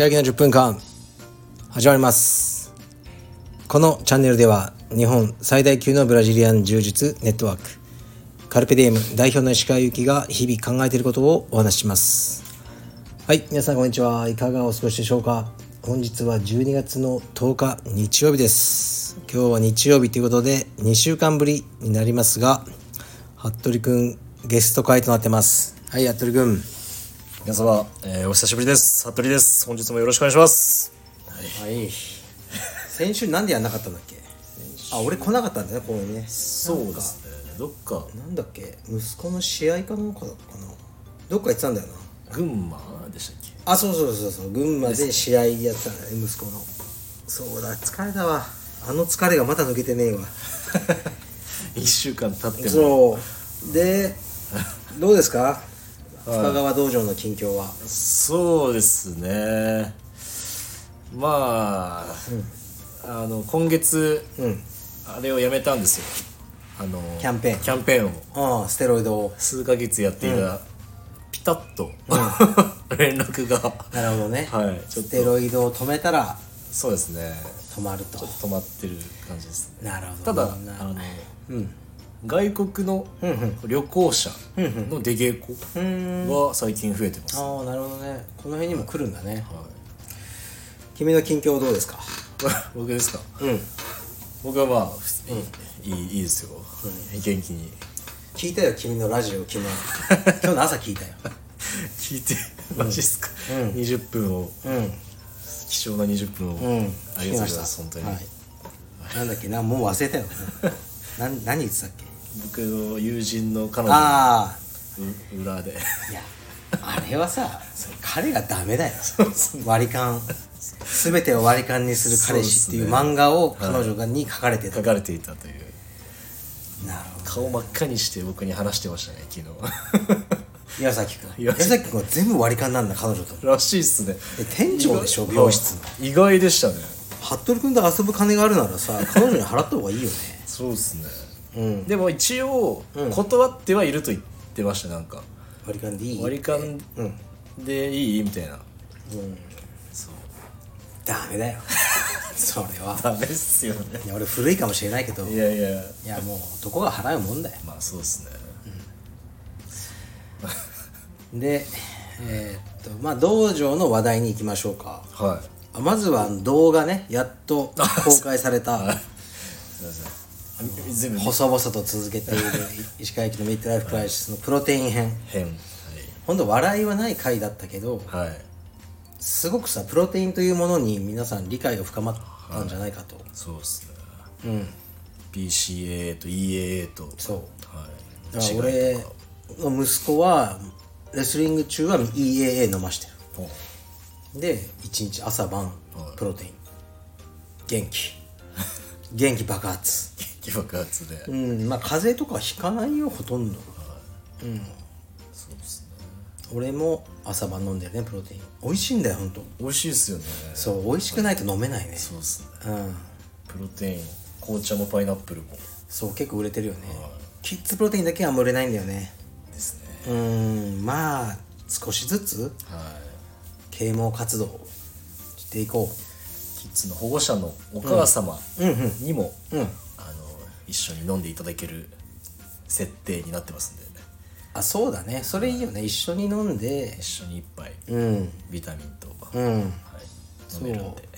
川焼きの10分間始まります。このチャンネルでは日本最大級のブラジリアン柔術ネットワークカルペディエム代表の石川由紀が日々考えていることをお話しします。はい皆さんこんにちは。いかがお過ごしでしょうか。本日は12月の10日日曜日です。今日は日曜日ということで2週間ぶりになりますが服部くんゲスト会となってます。はい服部くん。皆様、えーお久しぶりです。服部です。本日もよろしくお願いします。はい。先週なんでやんなかったんだっけ？あ、俺来なかったんだね、ここにね。そうですね。どっか、なんだっけ？息子の試合かなんかだったかな？どっか行ってたんだよな。群馬でしたっけ？あ、そうそうそうそう。群馬で試合やってたんだね、息子の。そうだ、疲れたわ。あの疲れがまだ抜けてねえわ。一週間経っても。そう。で、どうですか？深川道場の近況は？そうですね。まあ、あの、今月、うん。あれをやめたんですよ。あの、キャンペーンキャンペーンをああ、ステロイドを。数ヶ月やっていた、ピタッと、連絡が、なるほどね。はい、ちょっステロと、イドを止めたらそうですね。止まると。止まってる感じですね。なるほど。ただ、なあの、うん。外国の旅行者の出稽古は最近増えてます、はああなるほどね。この辺にも来るんだね、い、君の近況どうですか？僕ですか？うん。僕はまあ、いいいいいですよ、元気に。聞いたよ君のラジオ。昨日 今日の朝聞いたよ。聞いてマジっすか、20分を。うん。貴重な20分を、うん。ありがとうございます本当に、はい、なんだっけ？なもう忘れたよ。なん何言ってたっけ？僕の友人の彼女のああう裏で。いやあれはさ 彼がダメだよ。割り勘。全てを割り勘にする彼氏っていう漫画を彼女がに書かれてた、書かれていたという。なるほど。顔真っ赤にして僕に話してましたね昨日。岩崎君。岩崎。君は全部割り勘なんだ彼女と。らしいっすね。で店長でしょ美容室の。意外でしたね。服部君と遊ぶ金があるならさ彼女に払った方がいいよね。そうっすねうん。でも一応断ってはいると言ってましたなんか。割り勘でいい？割り勘うん。でいい？みたいな。そう。ダメだよ。それは。ダメっすよね。いや俺古いかもしれないけど。いいや。いややもう男が払うもんだよ。まあそうっすね。でえーっとまあ道場の話題に行きましょうか。はい。あまずは動画ねやっと公開された。すいません全部細々と続けている石川駅のミッドライフクライシスのプロテイン編。変ほんと笑いはない回だったけどはい、はい、すごくさプロテインというものに皆さん理解が深まったんじゃないかと、そうっすね。うん。BCAA と EAA とそう。はい。だから俺の息子はレスリング中は EAA 飲ましてる。で1日朝晩プロテイン。元気。元気爆発 激爆発で、うんまあ風邪とかひかないよほとんど。そうっすね。俺も朝晩飲んでるねプロテイン。美味しいんだよほんと。美味しいっすよね。そう美味しくないと飲めないね。そうっすね。うん。プロテイン。紅茶もパイナップルも。そう結構売れてるよね。キッズプロテインだけはあんま売れないんだよね。ですね。うんまあ少しずつはい。啓蒙活動をしていこキッズの保護者のお母様にも、ううん。あの一緒に飲んでいただける設定になってますんで。ねあそうだね。それいいよね。一緒に飲んで。一緒に一杯うん。ビタミンと、うん。はい、飲めるんで、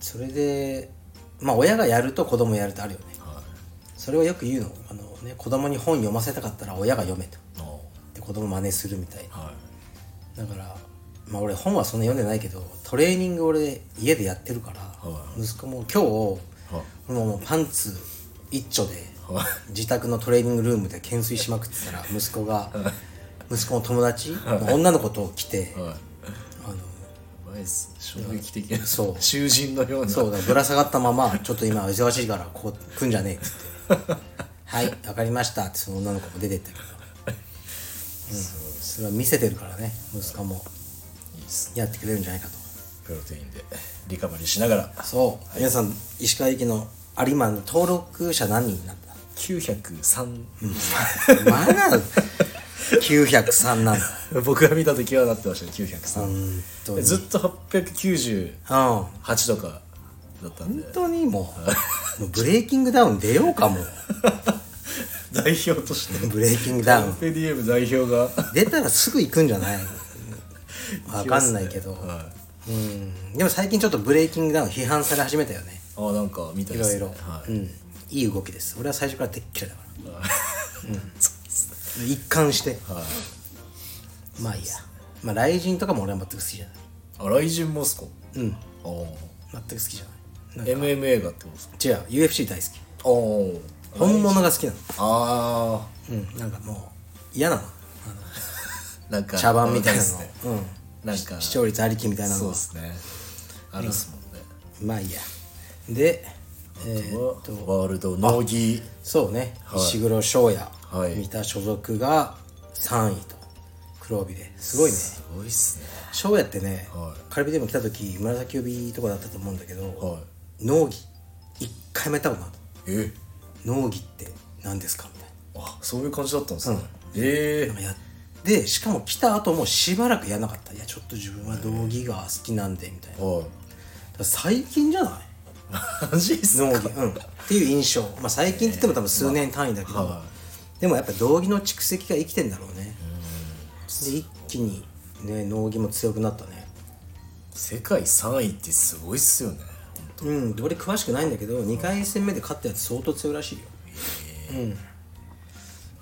それでまあ親がやると子供やるとあるよね。はい。それをよく言うの。あの、ね、子供に本読ませたかったら親が読めと。ので子供真似するみたいな。はい。だからまあ俺本はそんな読んでないけどトレーニング俺家でやってるから、は息子も今日はい。もうパンツ一丁ではい。自宅のトレーニングルームで懸垂しまくってたら 息子が息子の友達の女の子と来て衝撃的。なそう。囚人のような。そうだぶら下がったままちょっと今忙しいからこう来んじゃねえっつって「はいわかりました」ってその女の子も出てったけど、うん、それは見せてるからね息子も。やってくれるんじゃないかと。プロテインでリカバリーしながら。そう、皆さん石川駅の有馬の登録者何人になった？903、まだ903なんだ僕が見た時はなってましたね903、本当に。ずっと898うんとかだったん本で当にもうもうブレイキングダウン出ようかも。代表として。ブレイキングダウン。ペディエム代表が。出たらすぐ行くんじゃない？わかんないけど、はうん。でも最近ちょっとブレイキングダウン批判され始めたよね。い、あなんか見たいですね。いろいろ、はい。うん。いい動きです。俺は最初からでっ嫌いだから。そうですね。一貫して。はい。まあいいや。まあ雷神とかも俺は全く好きじゃない。あ雷神もっすか？うん。あー。全く好きじゃない。なんか。MMA がってことですか？違う。UFC 大好き。あー。本物が好きなの。あうん。なんかもう嫌なの。ーなんか茶番みたいなの、うん。なんか視聴率ありきみたいなのはそうですね。あるっすもんね、まあいいやでえーはワールド農技そうね、はい。石黒翔也、はい。見た所属が3位と。黒帯で。すごいね。すごいっすね。翔也ってね、はい。カルビでも来た時紫帯とかだったと思うんだけど、はい。農技一回もやったことない。え？農技って何ですか？みたいあそういう感じだったんですね、えななんかやってしかも来た後もしばらくやらなかった。いやちょっと自分は道着が好きなんでみたいな。最近じゃない？マジっすか？農技うん。っていう印象。まあ最近って言っても多分数年単位だけど、はでもやっぱ道着の蓄積が生きてんだろうね。で一気にね農技も強くなったね。世界3位ってすごいっすよねうん。俺詳しくないんだけど2回戦目で勝ったやつ相当強いらしいよ。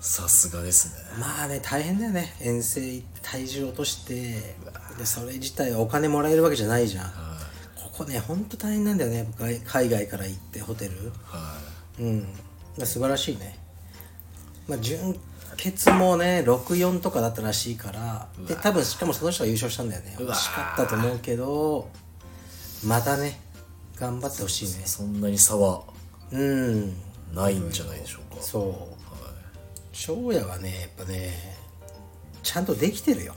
さすがですね。まあね大変だよね。遠征行って体重落として。でそれ自体お金もらえるわけじゃないじゃん。ここねほんと大変なんだよね。海海外から行ってホテル。はうん。素晴らしいね。まあ準決もね64とかだったらしいから。で多分しかもその人が優勝したんだよね。惜しかったと思うけどまたね頑張ってほしいね。いそんなに差はうん。ないんじゃないでしょうか、そう。翔也はねやっぱねちゃんとできてるよ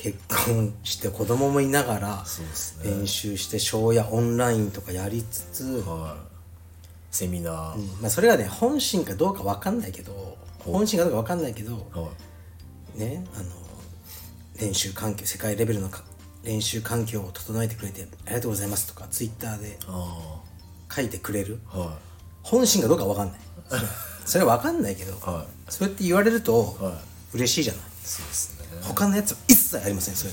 結婚して子供もいながら練習して翔也オンラインとかやりつつ、はい。セミナー、まあ、それがね本心かどうか分かんないけど本心かどうか分かんないけどはい。ねあの練習環境世界レベルのか練習環境を整えてくれてありがとうございますとかツイッターであ書いてくれるあは本心かどうか分かんない。それは分かんないけど、はそうやって言われるとはい。嬉しいじゃないい。そうですね他のやつは一切ありませんそれ。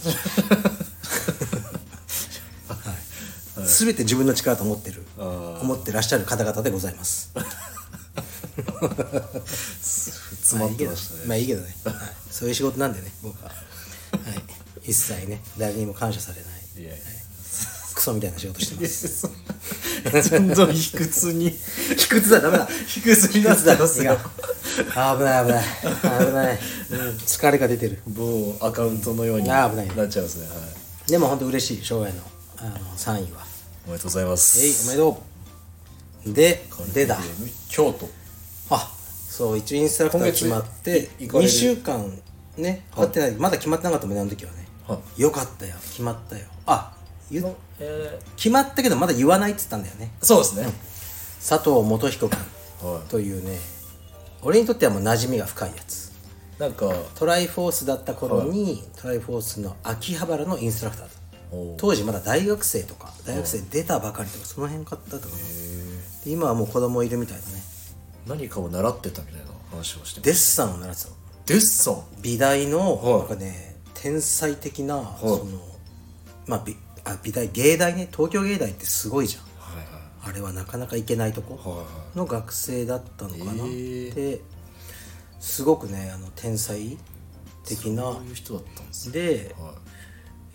はい、全て自分の力と思ってる思ってらっしゃる方々でございます。詰まってましたね。まあいいけどね、はい、そういう仕事なんでね僕は、はい、一切ね誰にも感謝されない。いやいやクソみたいな仕事してます。どんどん卑屈に。卑屈だダメだ。卑屈になってますよ。危ない危ない危ない、うん、疲れが出てる。某アカウントのように危ない。ちゃいますね。はい。でも本当嬉しい生涯のあの3位は。おめでとうございます。えいおめでとう。ででだ京都。あそう一応インストラクター決まって2今月行かれる。週間ね会ってないまだ決まってなかったもんねあの時はね。は。よかったよ決まったよ。あ言う。え決まったけどまだ言わないっつったんだよね。ー、そうですね、佐藤元彦君はというね俺にとってはもう馴染みが深いやつ。いなんか。トライフォースだった頃に、トライフォースの秋葉原のインストラクターだおう。当時まだ大学生とか大学生出たばかりとかその辺買ったとかなで今はもう子供いるみたいだね。何かを習ってたみたいな話をしてデッサンを習ってたの。デッサン？美大の、はい。なんかね天才的な、そのまあ美あ美大芸大ね東京芸大ってすごいじゃん。はいはい。あれはなかなか行けないとこはいはの学生だったのかな、へー。ですごくねあの天才的な。そういう人だったんですね。では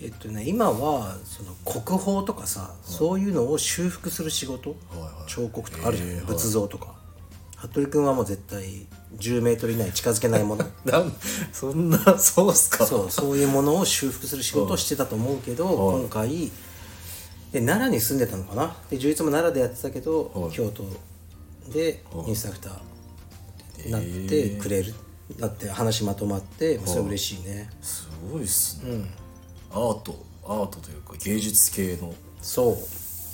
えっとね今はその国宝とかさ、そういうのを修復する仕事、いはい。彫刻とかあるじゃん、へー仏像とか服部君はもう絶対10メートル以内に近づけないもの。い なんそんなそうっすか？そうそういうものを修復する仕事をしてたと思うけど、はい。今回で奈良に住んでたのかな？で充実も奈良でやってたけど、はい。京都でインストラクターになってくれる、なって話まとまってそれ嬉しいね、すごいっすね、アートアートというか芸術系のそう。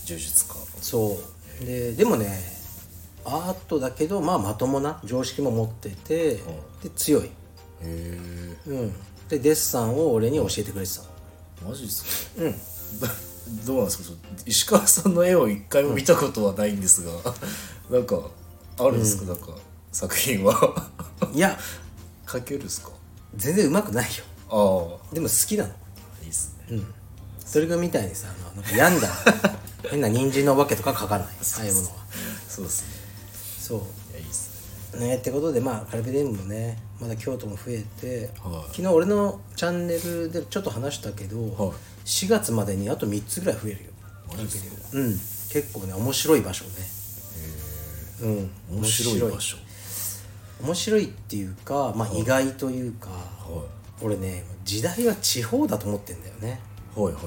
柔術家そう。ででもねアートだけどまあまともな常識も持ってて、で強い。へえうん。でデッサンを俺に教えてくれてたの。マジですか？うん。どうなんですか？石川さんの絵を一回も見たことはないんですが、なんかあるんですか、なんか作品は。いや。描けるんですか？全然うまくないよ。あでも好きなの。あいいっすね、それがみたいにさあのなんか病んだ 変な人参のお化けとか描かない。ああいうものは。そうですねそう。いやいいっすね。ねってことでまあカルペディウムもねまだ京都も増えて、はい。昨日俺のチャンネルでちょっと話したけど、はい。4月までにあと3つぐらい増えるよ。カルペディウムうん。結構ね面白い場所ね。うん。面白い場所。面白いっていうかまあ意外というか、は俺ね時代は地方だと思ってんだよね。いはいはい。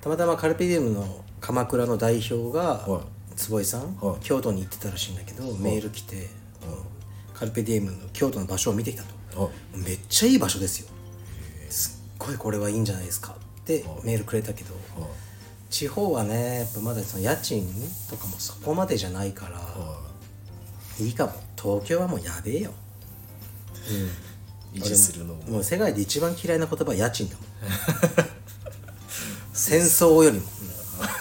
たまたまカルペディウムの鎌倉の代表が、はい坪井さん、はい。京都に行ってたらしいんだけど、メール来て、カルペディウムの京都の場所を見てきたと、はい。めっちゃいい場所ですよ。すっごいこれはいいんじゃないですかってメールくれたけど、はい。地方はねやっぱまだその家賃とかもそこまでじゃないから、はい。いかも。東京はもうやべえよ。維持するのも。もう世界で一番嫌いな言葉は家賃だもん。戦争よりも、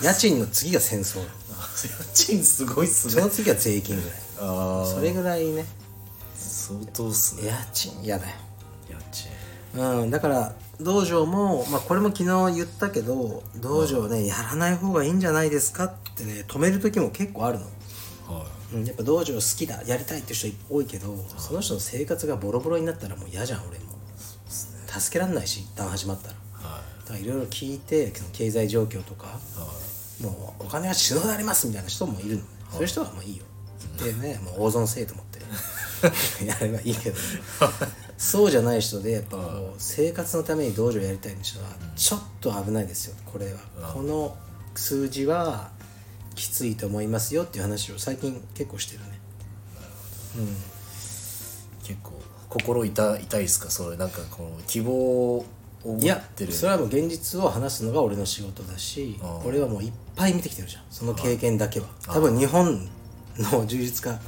うん。家賃の次が戦争 家賃すごいっすね。その次は税金ぐらい。ああそれぐらいね。相当っすね。家賃嫌だよ。家賃。うんだから道場も、まあ、これも昨日言ったけど道場ねやらない方がいいんじゃないですかってね止める時も結構あるの、はうん、やっぱ道場好きだやりたいって人多いけどその人の生活がボロボロになったらもう嫌じゃん俺も。助けらんないし一旦始まったら。い。はだからいろいろ聞いて経済状況とか。いはいもうお金は死ぬほどありますみたいな人もいる。のそういう人はもういいよ。でねもう大損せえと思って。やればいいけどそうじゃない人でやっぱこう生活のために道場やりたい人はちょっと危ないですよこれは。この数字はきついと思いますよっていう話を最近結構してるね。結構心痛痛いっすか？それなんかこの希望を持いやってる。それはもう現実を話すのが俺の仕事だし俺はもういっぱい見てきてるじゃん。その経験だけは。多分日本の充実家は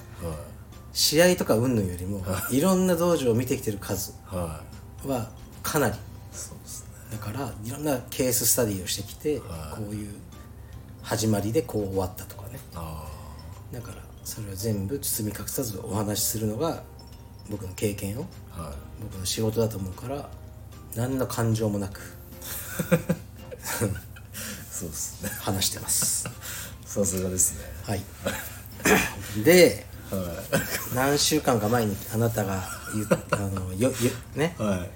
試合とか云々よりもい。ろんな道場を見てきてる数い。はかなり。そうですね。だからいろんなケーススタディをしてきてこういう始まりでこう終わったとかね。あだからそれを全部包み隠さずお話しするのが僕の経験を僕の仕事だと思うから何の感情もなく そうですね。話してます。さすがですね。はい。では何週間か前にあなたが言っ あのよよね。いはい。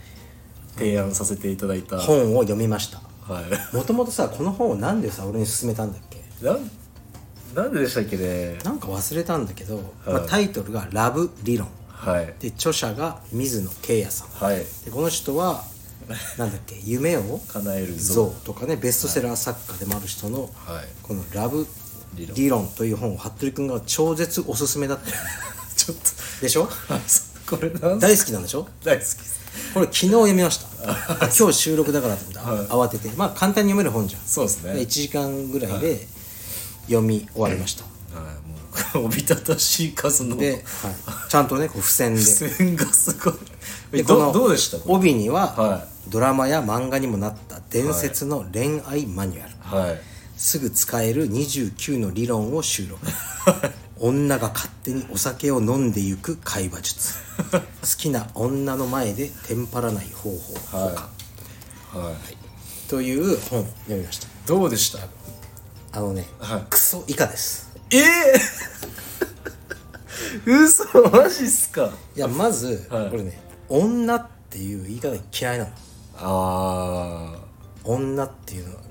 提案させていただいた。本を読みました。はい。もともとさこの本をなんでさ俺に勧めたんだっけ？なんなんででしたっけね。なんか忘れたんだけど、まあ、タイトルが「ラブ理論。はい」で著者が水野圭也さん。はい。でこの人はなんだっけ？夢を？叶える像像とかねベストセラー作家でもある人のはい。この「ラブ理論。理論」という本を服部君が超絶おすすめだった。よ ちょっと。でしょ？これ大好きなんでしょ？大好きこれ昨日読みました。今日収録だからと思って、慌てて。まあ簡単に読める本じゃん。そうですね。で1時間ぐらいで読み終わりました、はい。もうおびただしい数の。で、はい、ちゃんとねこう付箋で。付箋がすごい。えでこのどどうでした？帯には、はドラマや漫画にもなった伝説の恋愛マニュアル、はい。すぐ使える29の理論を収録。女が勝手にお酒を飲んでいく会話術。好きな女の前でテンパらない方法、はい。はい。という本を読みました。どうでした？あのね、はい。クソ以下です。ええ 嘘マジっすか？いやまず、はい。これね女っていう言い方嫌いなのあ女っていうのは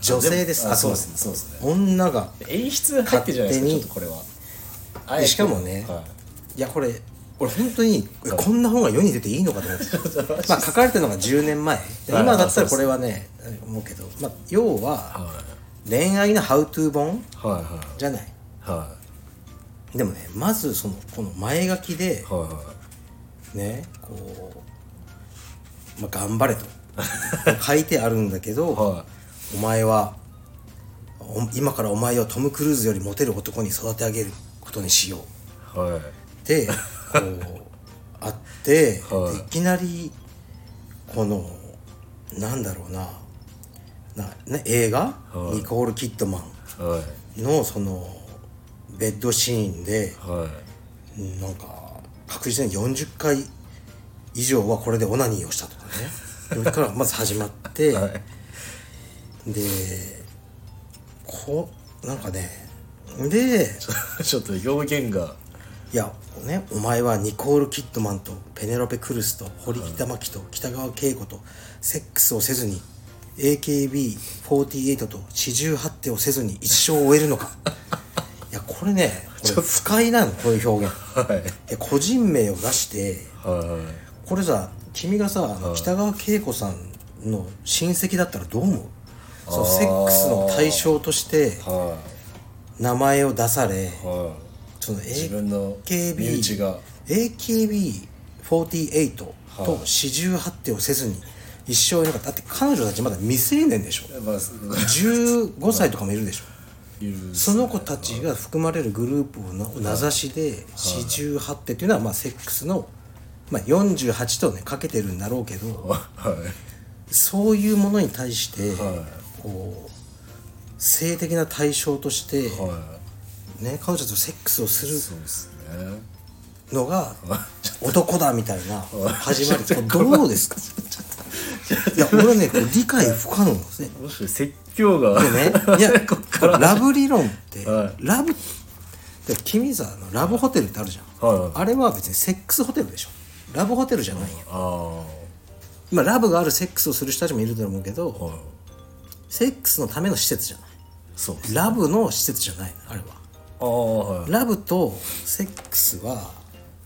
女性です。あそうですね。そうですね。女が演出入ってるじゃないですかちょっとこれは。しかもねはい。いやこれ俺本当にえこんな本が世に出ていいのかと思って まあ書かれてるのが10年前今だったらこれはね思うけど、まあ、要はは恋愛のハウトゥー本？いはいはい。じゃない。はでもねまずそのこの前書きでいはい。はねこう、まあ、頑張れと。書いてあるんだけど、い。はお前はお今からお前をトム・クルーズよりモテる男に育て上げることにしよう。いはい。でこう あってで,、はい。でいきなりこのなんだろうなな、ね、映画、はい。ニコール・キッドマはい。ンのそのベッドシーンではい。うんなんか確実に40回以上はこれでオナニーをしたとかね。それからまず始まって、はい。でこうなんかねで ちょっと表現が。いやねお前はニコール・キッドマンとペネロペ・クルスと堀北真希と北川景子とセックスをせずに AKB48 と四十八手をせずに一生を終えるのか。いやこれねこれ不快なのこういう表現。はい。個人名を出してはこれさ君がさ北川景子さんの親戚だったらどう思う？そのセックスの対象として名前を出されその AKB 身内が。AKB48 と四十八手をせずに一生いなかった。だって彼女たちまだ未成年でしょ。まあ15歳とかもいるでしょ。その子たちが含まれるグループをな名指しで四十八手っていうのはまあセックスの、まあ、48とねかけてるんだろうけどはい。そういうものに対して、はこう性的な対象として、い。はね、彼女とセックスをするいそうですね。のが男だみたいな始まり。これどうですか？いや俺ね理解不可能ですねもし説教がでねいやラブ理論って、はラブで君さラブホテルってあるじゃん、あれは別にセックスホテルでしょラブホテルじゃない。よあまあラブがあるセックスをする人たちもいると思うけど、セックスのための施設じゃない。そうです。ラブの施設じゃないあれは。ああはい。ラブとセックスは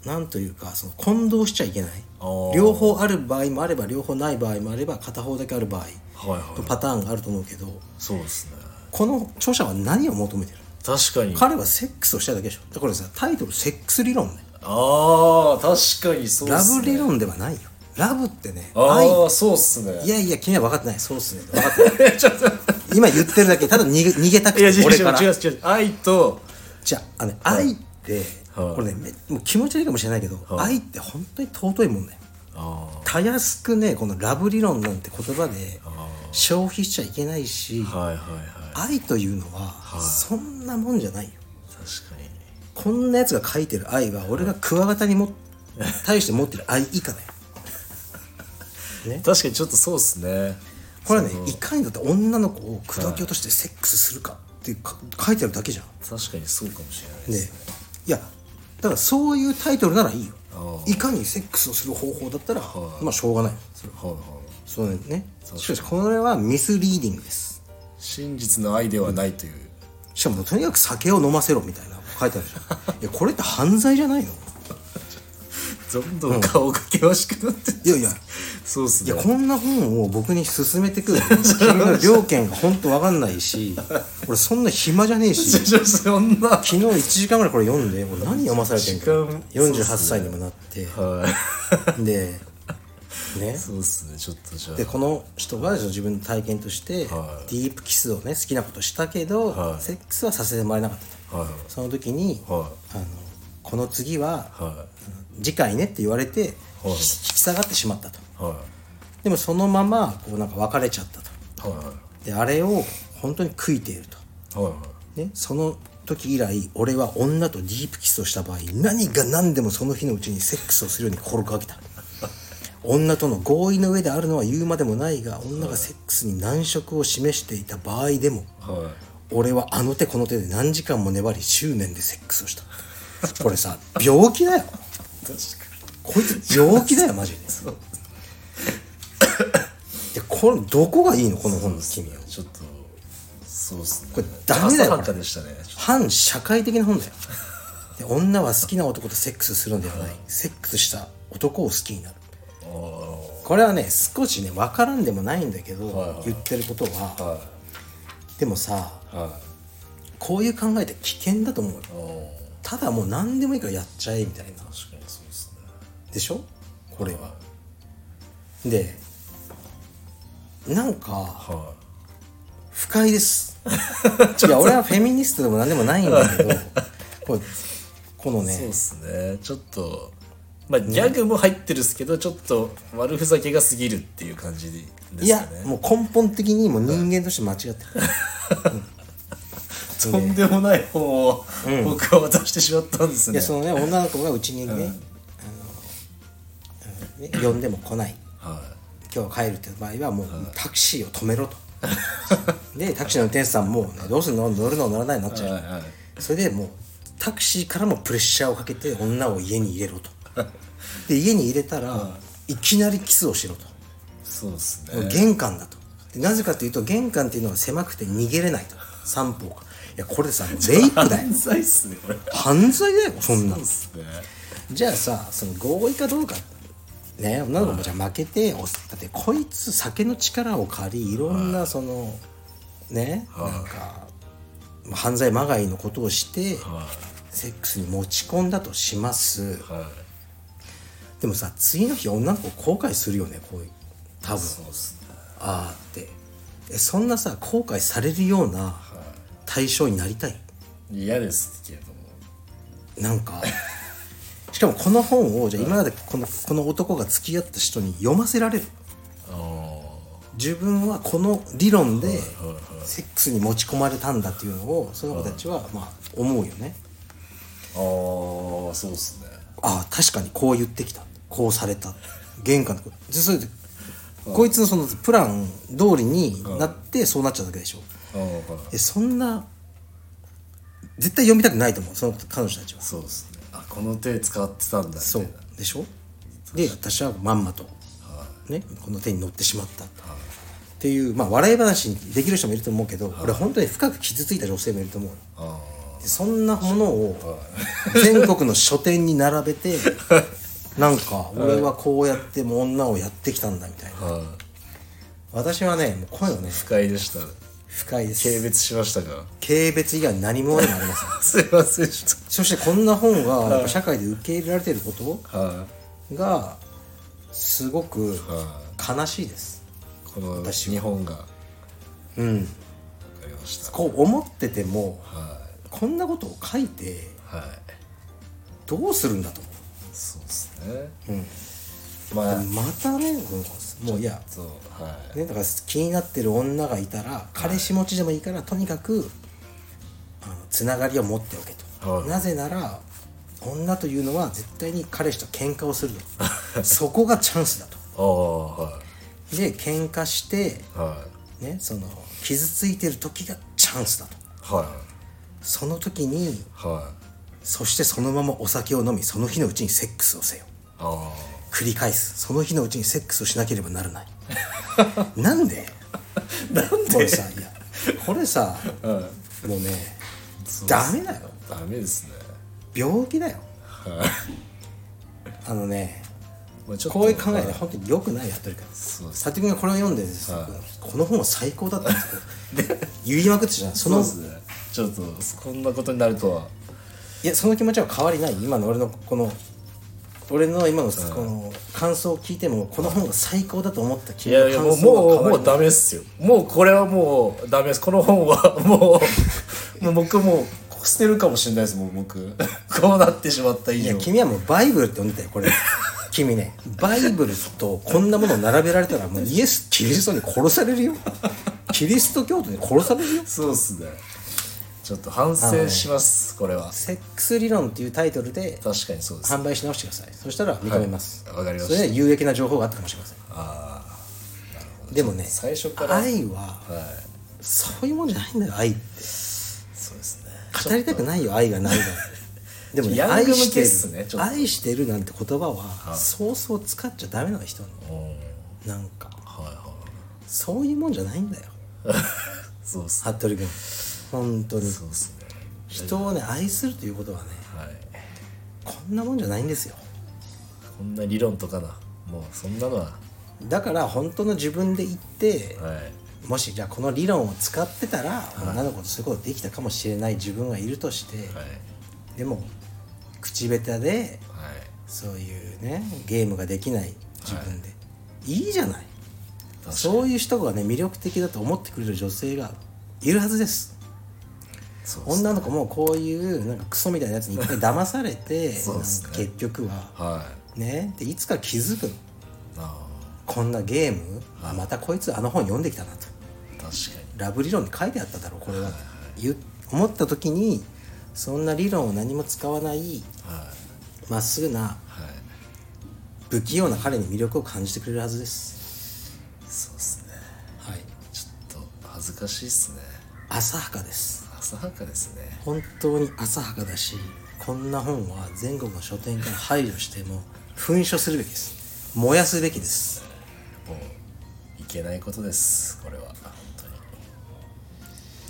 なんというかその混同しちゃいけない。あー。両方ある場合もあれば両方ない場合もあれば片方だけある場合はいはい。のパターンがあると思うけどそうですね。この著者は何を求めてる？確かに。彼はセックスをしたいだけでしょ。だからさタイトル「セックス理論」ねああ確かにそうっすね。ラブ理論ではないよ。ラブってね愛ああそうっすね。いやいや君は分かってない。そうっすね。分かってない。ちょっと今言ってるだけただ逃げ 逃げたくいや違うて俺から。違う違う違う。愛とじゃああのね愛って、はい。これねめもう気持ち悪いかもしれないけど、愛って本当に尊いもんだよあたやすくねこのラブ理論なんて言葉で消費しちゃいけないしあはいはいはい。愛というのはそんなもんじゃないよこんなやつが書いてる愛は俺がクワガタにも対して持ってる愛以下だよ。確かにちょっとそうっすね。これはねいかにだって女の子を口説き落としてセックスするかって書いてあるだけじゃん。確かにそうかもしれないねです。ね。いやだからそういうタイトルならいいよ。あいかにセックスをする方法だったらまあしょうがない。それはいはい。そうね。しかしこれはミスリーディングです。真実の愛ではないという。しかもとにかく酒を飲ませろみたいな。の書いてあるじゃん。いやこれって犯罪じゃないの？どんどん顔が険しくなっていやいや。そうっすね。いやこんな本を僕に勧めてくる。君の料金が本当わかんないし俺そんな暇じゃねえし。そんな。昨日1時間ぐらいこれ読んでもう何読まされてんか時間48歳にもなって。はい。でね。そうっすねちょっとじゃあ。でこの人が自分の体験として、はい。ディープキスをね好きなことしたけど、はい。セックスはさせてもらえなかったその時に、はあのこの次は、は次回ねって言われて、はい。引き下がってしまったと。でもそのままこうなんか別れちゃったと。はであれを本当に悔いていると。ね、その時以来俺は女とディープキスをした場合何が何でもその日のうちにセックスをするように心がけた。女との合意の上であるのは言うまでもないが女がセックスに難色を示していた場合でもはい俺はあの手この手で何時間も粘り執念でセックスをした。これさ病気だよ。確かこいつ病気だよマジで。でこれどこがいいの？この本の君は。にちょっとそうっすね。これダメだよ。ね。反社会的な本だよ。で女は好きな男とセックスするのではない。セックスした男を好きになる。これはね少しね分からんでもないんだけど、はいはい。言ってることは。はでもさこういう考えって危険だと思うよ。ただもう何でもいいからやっちゃえみたいな。確かにそうっすね。でしょ？これは。でなんかは不快です。いや俺はフェミニストでも何でもないんだけど これこのいそうっねすね。ちょっとまあギャグも入ってるっすけどちょっと悪ふざけが過ぎるっていう感じでですいやかねもう根本的にもう人間として間違ってる、とんでもない本を僕は渡してしまったんですね。いやそのね女の子がうちにね,、あのうんね呼んでも来ない。は今日帰るって場合はもうタクシーを止めろと。でタクシーの運転手さんも、ね、どうするの？乗るの？乗らないの？になっちゃう、いはいはい。それでもうタクシーからもプレッシャーをかけて女を家に入れろと。で家に入れたら、い。きなりキスをしろと、そうですね。玄関だと。でなぜかというと玄関っていうのは狭くて逃げれないと。三方がいやこれさレイプだよ。犯罪っすねこれ。犯罪だよそんな。のそうっすね。じゃあさその合意かどうかね女の子もじゃあ負けておだってこいつ酒の力を借りいろんなそのねなんかまあ犯罪まがいのことをしてはセックスに持ち込んだとします。いはい。でもさ次の日女の子後悔するよねこういう多分。そうっすね。ああって。えそんなさ後悔されるような対象になりたい。嫌ですけれども。なんか しかもこの本をじゃあ今までこのこの男が付き合った人に読ませられる。あ自分はこの理論でセックスに持ち込まれたんだっていうのをその子たちはまあ思うよね。あああそうっすね。ああ確かにこう言ってきた。こうされた。玄関ででそれでこいつのそのプラン通りになってそうなっちゃうだけでしょえそんな絶対読みたくないと思うその彼女たちは。そうっすね。あこの手使ってたんだそいう。なでしょ？で私はまんまと、ね、この手に乗ってしまった、っていう、まあ、笑い話にできる人もいると思うけど、俺本当に深く傷ついた女性もいると思うそんなものを全国の書店に並べて なんか俺はこうやってもう女をやってきたんだみたいな。あはい。私はねもう声をね不快でした深いです。軽蔑しましたか？軽蔑以外何もありません すいません。でしそしてこんな本が社会で受け入れられていること？がすごく悲しいです。いこの日本が。わかうんりました。こう思っててもはこんなことを書いてどうするんだと。思そうですね。う、うん、まあ。またねもういやそうはい。ね、だから気になってる女がいたら彼氏持ちでもいいからとにかくあのつながりを持っておけと、はい。なぜなら女というのは絶対に彼氏と喧嘩をすると そこがチャンスだと。ああはで喧嘩して、いはい。ね、その傷ついてる時がチャンスだと。はい。その時にはい。そしてそのままお酒を飲みその日のうちにセックスをせよ。あ繰り返す。その日のうちにセックスをしなければならない。なんで？あなんこれさいやこれさはいもうねダメだよ。ダメですね。病気だよ。はい。あのねこういう考えねはい。本当に良くないやってるから。そうです。佐藤君がこれを読んでです。はい。この本は最高だったんですよ。言いまくってたじゃん。そのそね。ちょっとこんなことになるとは。いやその気持ちは変わりない。今の俺のこの俺の今のこの感想を聞いてもこの本が最高だと思ったいやいやもうもうダメっすよ。もうこれはもうダメです。この本はもう もう僕もう捨てるかもしれないですもう僕。こうなってしまった以いや上君はもうバイブルって読んでたよこれ。君ね。バイブルとこんなものを並べられたらもうイエス・キリストに殺されるよ。キリスト教徒に殺されるよ。そうっすねちょっと反省しますこれは。セックス理論っていうタイトルで確かにそうです。販売し直してください。そしたら認めます、はいわかりました。それで有益な情報があったかもしれません。あでもね最初から。愛はあはいそういうもんじゃないんだよ愛って。そうですね。語りたくないよ愛がないなんてでもねヤング愛してけっすねちょっと。愛してるなんて言葉はそうそう使っちゃダメなの人にうん。なんか。はいはいそういうもんじゃないんだよ。そうっす服部君本当に。そうっすね。人をね愛するということはねはい。こんなもんじゃないんですよ。こんな理論とかな。もうそんなのは。だから本当の自分で言ってはい。もしじゃあこの理論を使ってたら女の子とそういうことできたかもしれない自分がいるとしてはい。でも口下手ではい。そういうねゲームができない自分で、い、いじゃない。そういう人がね魅力的だと思ってくれる女性がいるはずです女の子もこういうなんかクソみたいなやつに一回騙されてね。結局は。はね？でいつか気づく。こんなゲーム、あまたこいつあの本読んできたなと。あ確かに。ラブ理論に書いてあっただろうこれは、言う思った時にそんな理論を何も使わないはい。まっすぐなはい。不器用な彼に魅力を感じてくれるはずです。そうっすね。はい。ちょっと恥ずかしいっすね。浅はかです浅はかですね。本当に浅はかだしこんな本は全国の書店から排除しても噴書するべきです。燃やすべきです。もういけないことですこれは。本当に。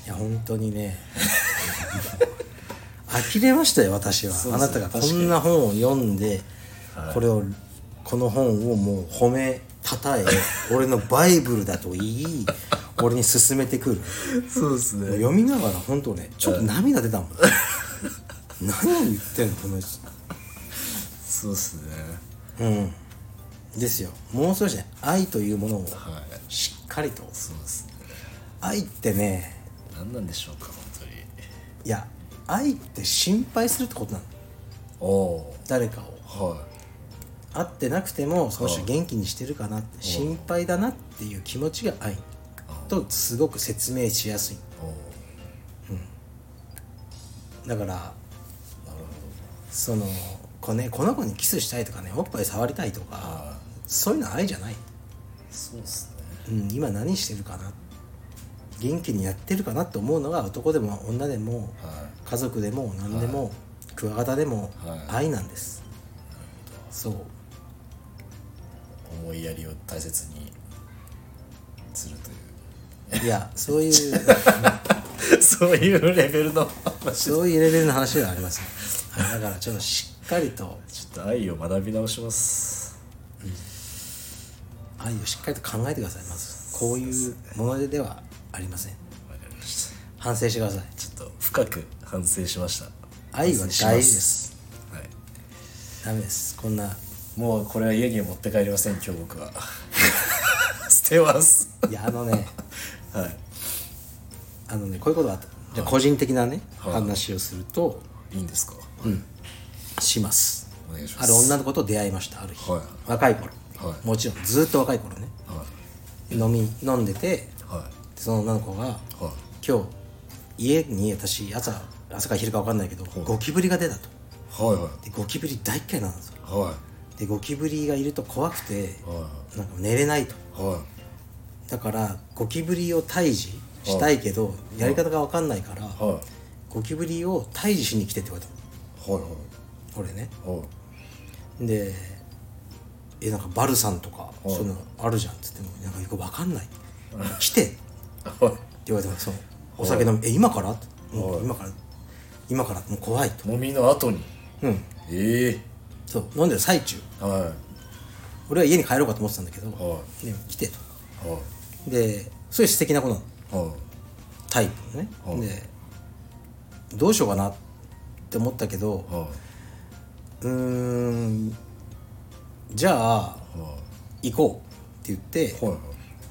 いや本当にね。呆れましたよ私は。あなたがこんな本を読んで、はい。これをこの本をもう褒めたたえ俺のバイブルだと言い俺に勧めてくる。そうですね。読みながら本当ねちょっと涙出たもん。何を言ってんのこの人。そうっすね。うん。ですよ。もう少しね愛というものをはい。しっかりと。そうですね。愛ってね何なんでしょうか本当に。いや愛って心配するってことなの。誰かを。は会ってなくてもその人元気にしてるかなって心配だなっていう気持ちが愛とすごく説明しやすい。いおおだからそのこ,、ね、この子にキスしたいとかねおっぱい触りたいとかはそういうの愛じゃない、どそうっすね。うん、今何してるかな。元気にやってるかなって思うのが男でも女でもは家族でも何でも、クワガタでもはい。愛なんです、そう。い思いやりを大切にするといいやそういうう そういうレベルの話。そういうレベルの話ではありません、はい、だからちょっとしっかりとちょっと愛を学び直します。愛をしっかりと考えてください。まずこういうものではありません。わかりました。反省してください。ちょっと深く反省しました。愛は大事です。はい。ダメです。こんなもうこれは家には持って帰りません今日僕は。捨てます。いやあのね はい。あのねこういうことがあった。じゃあ個人的なね、はい。話をするといいんですか？します。お願いします。ある女の子と出会いましたある日、はい。若い頃、はい。もちろんずっと若い頃ね。は飲み飲んでてい。はでその女の子がいはい。今日家に私朝朝か昼か分かんないけど、ゴキブリが出たと。はいはでゴキブリ大っ嫌いなんですよ。い。はでゴキブリがいると怖くていはなんか寝れないと。いはいだからゴキブリを退治したいけどやり方が分かんないからはい。ゴキブリを退治しに来てって言われたの。はい俺ね。はい。はいでえなんかバルサンとかい。そういうのあるじゃんっつってもなんかよく分かんない。来て。ってはい言われてそう。お酒飲みえ今から？ってうんはい。今から。今から？もう怖いと。飲みの後に？うん。えそう。飲んでる最中。えは俺は家に帰ろうかと思ってたんだけどはで来てと。いはいでそういう素敵な子なのはいタイプのね、はいでどうしようかなって思ったけどはうーんじゃあ行こうって言って、